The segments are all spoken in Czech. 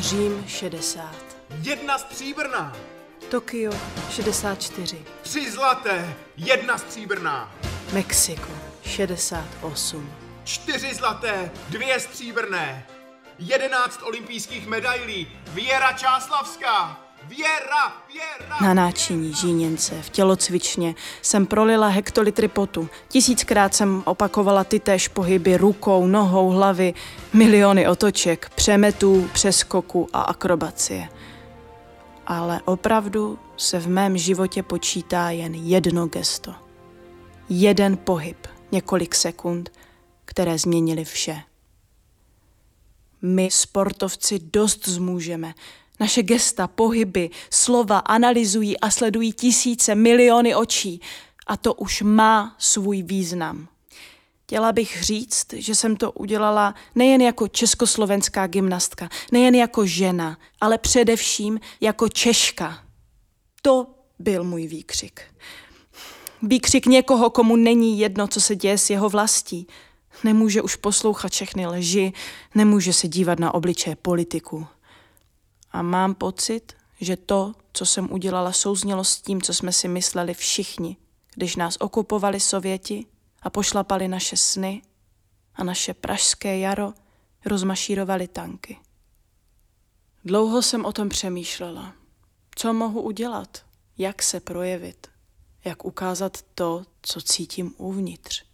Řím 60. Jedna stříbrná. Tokio 64. Tři zlaté. Jedna stříbrná. Mexiko 68. Čtyři zlaté. Dvě stříbrné. Jedenáct olympijských medailí. Věra Čáslavská. Věra, věra! Na náčiní žíněnce v tělocvičně jsem prolila hektolitry potu. Tisíckrát jsem opakovala ty též pohyby rukou, nohou, hlavy, miliony otoček, přemetů, přeskoku a akrobacie. Ale opravdu se v mém životě počítá jen jedno gesto. Jeden pohyb, několik sekund, které změnily vše. My, sportovci, dost zmůžeme, naše gesta, pohyby, slova analyzují a sledují tisíce, miliony očí a to už má svůj význam. Chtěla bych říct, že jsem to udělala nejen jako československá gymnastka, nejen jako žena, ale především jako Češka. To byl můj výkřik. Výkřik někoho, komu není jedno, co se děje s jeho vlastí. Nemůže už poslouchat všechny leži, nemůže se dívat na obličeje politiku. A mám pocit, že to, co jsem udělala, souznělo s tím, co jsme si mysleli všichni, když nás okupovali Sověti a pošlapali naše sny a naše pražské jaro rozmašírovali tanky. Dlouho jsem o tom přemýšlela. Co mohu udělat? Jak se projevit? Jak ukázat to, co cítím uvnitř?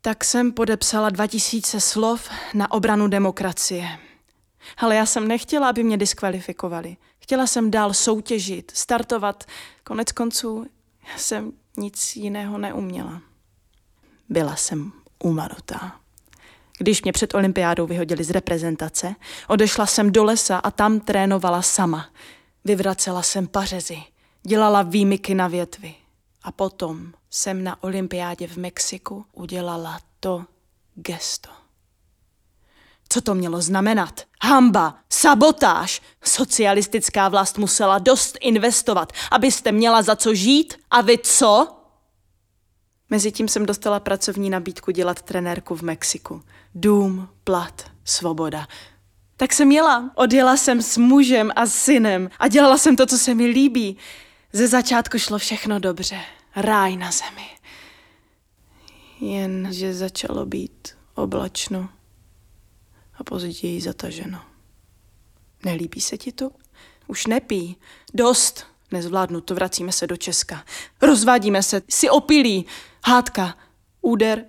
Tak jsem podepsala 2000 slov na obranu demokracie. Ale já jsem nechtěla, aby mě diskvalifikovali. Chtěla jsem dál soutěžit, startovat. Konec konců já jsem nic jiného neuměla. Byla jsem umarutá. Když mě před olympiádou vyhodili z reprezentace, odešla jsem do lesa a tam trénovala sama. Vyvracela jsem pařezy, dělala výmyky na větvy. A potom jsem na olympiádě v Mexiku udělala to gesto. Co to mělo znamenat? Hamba, sabotáž. Socialistická vlast musela dost investovat, abyste měla za co žít. A vy co? Mezitím jsem dostala pracovní nabídku dělat trenérku v Mexiku. Dům, plat, svoboda. Tak jsem jela. Odjela jsem s mužem a synem a dělala jsem to, co se mi líbí. Ze začátku šlo všechno dobře. Ráj na zemi. Jenže začalo být oblačno a později zataženo. Nelíbí se ti to? Už nepí. Dost. Nezvládnu to, vracíme se do Česka. Rozvádíme se, si opilí. Hádka, úder,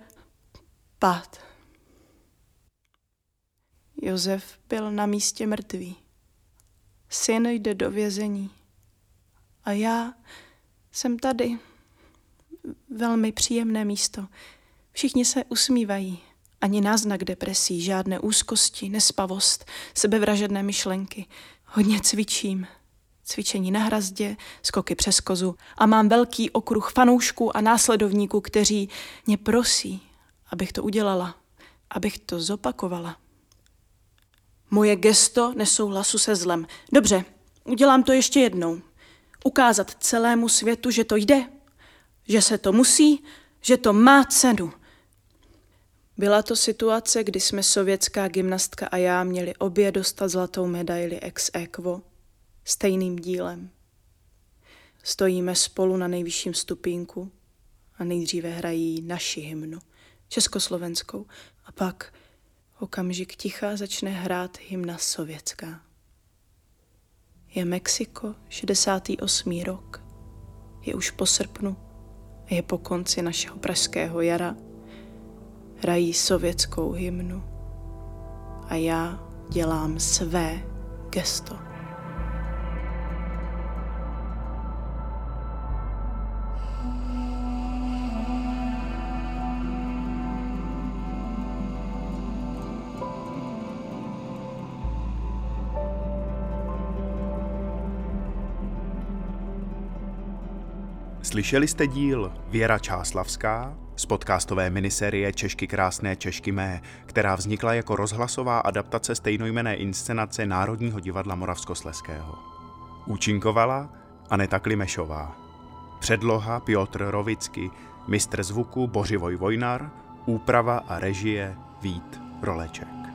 pád. Josef byl na místě mrtvý. Syn jde do vězení. A já jsem tady. Velmi příjemné místo. Všichni se usmívají. Ani náznak depresí, žádné úzkosti, nespavost, sebevražedné myšlenky. Hodně cvičím. Cvičení na hrazdě, skoky přes kozu a mám velký okruh fanoušků a následovníků, kteří mě prosí, abych to udělala, abych to zopakovala. Moje gesto nesouhlasu se zlem. Dobře, udělám to ještě jednou. Ukázat celému světu, že to jde, že se to musí, že to má cenu – byla to situace, kdy jsme sovětská gymnastka a já měli obě dostat zlatou medaili ex equo stejným dílem. Stojíme spolu na nejvyšším stupínku a nejdříve hrají naši hymnu, československou, a pak okamžik ticha začne hrát hymna sovětská. Je Mexiko, 68. rok. Je už po srpnu. Je po konci našeho pražského jara hrají sovětskou hymnu a já dělám své gesto. Slyšeli jste díl Věra Čáslavská z podcastové miniserie Češky krásné Češky mé, která vznikla jako rozhlasová adaptace stejnojmené inscenace Národního divadla Moravskosleského. Účinkovala Aneta Klimešová. Předloha Piotr Rovicky, mistr zvuku Bořivoj Vojnar, úprava a režie Vít Roleček.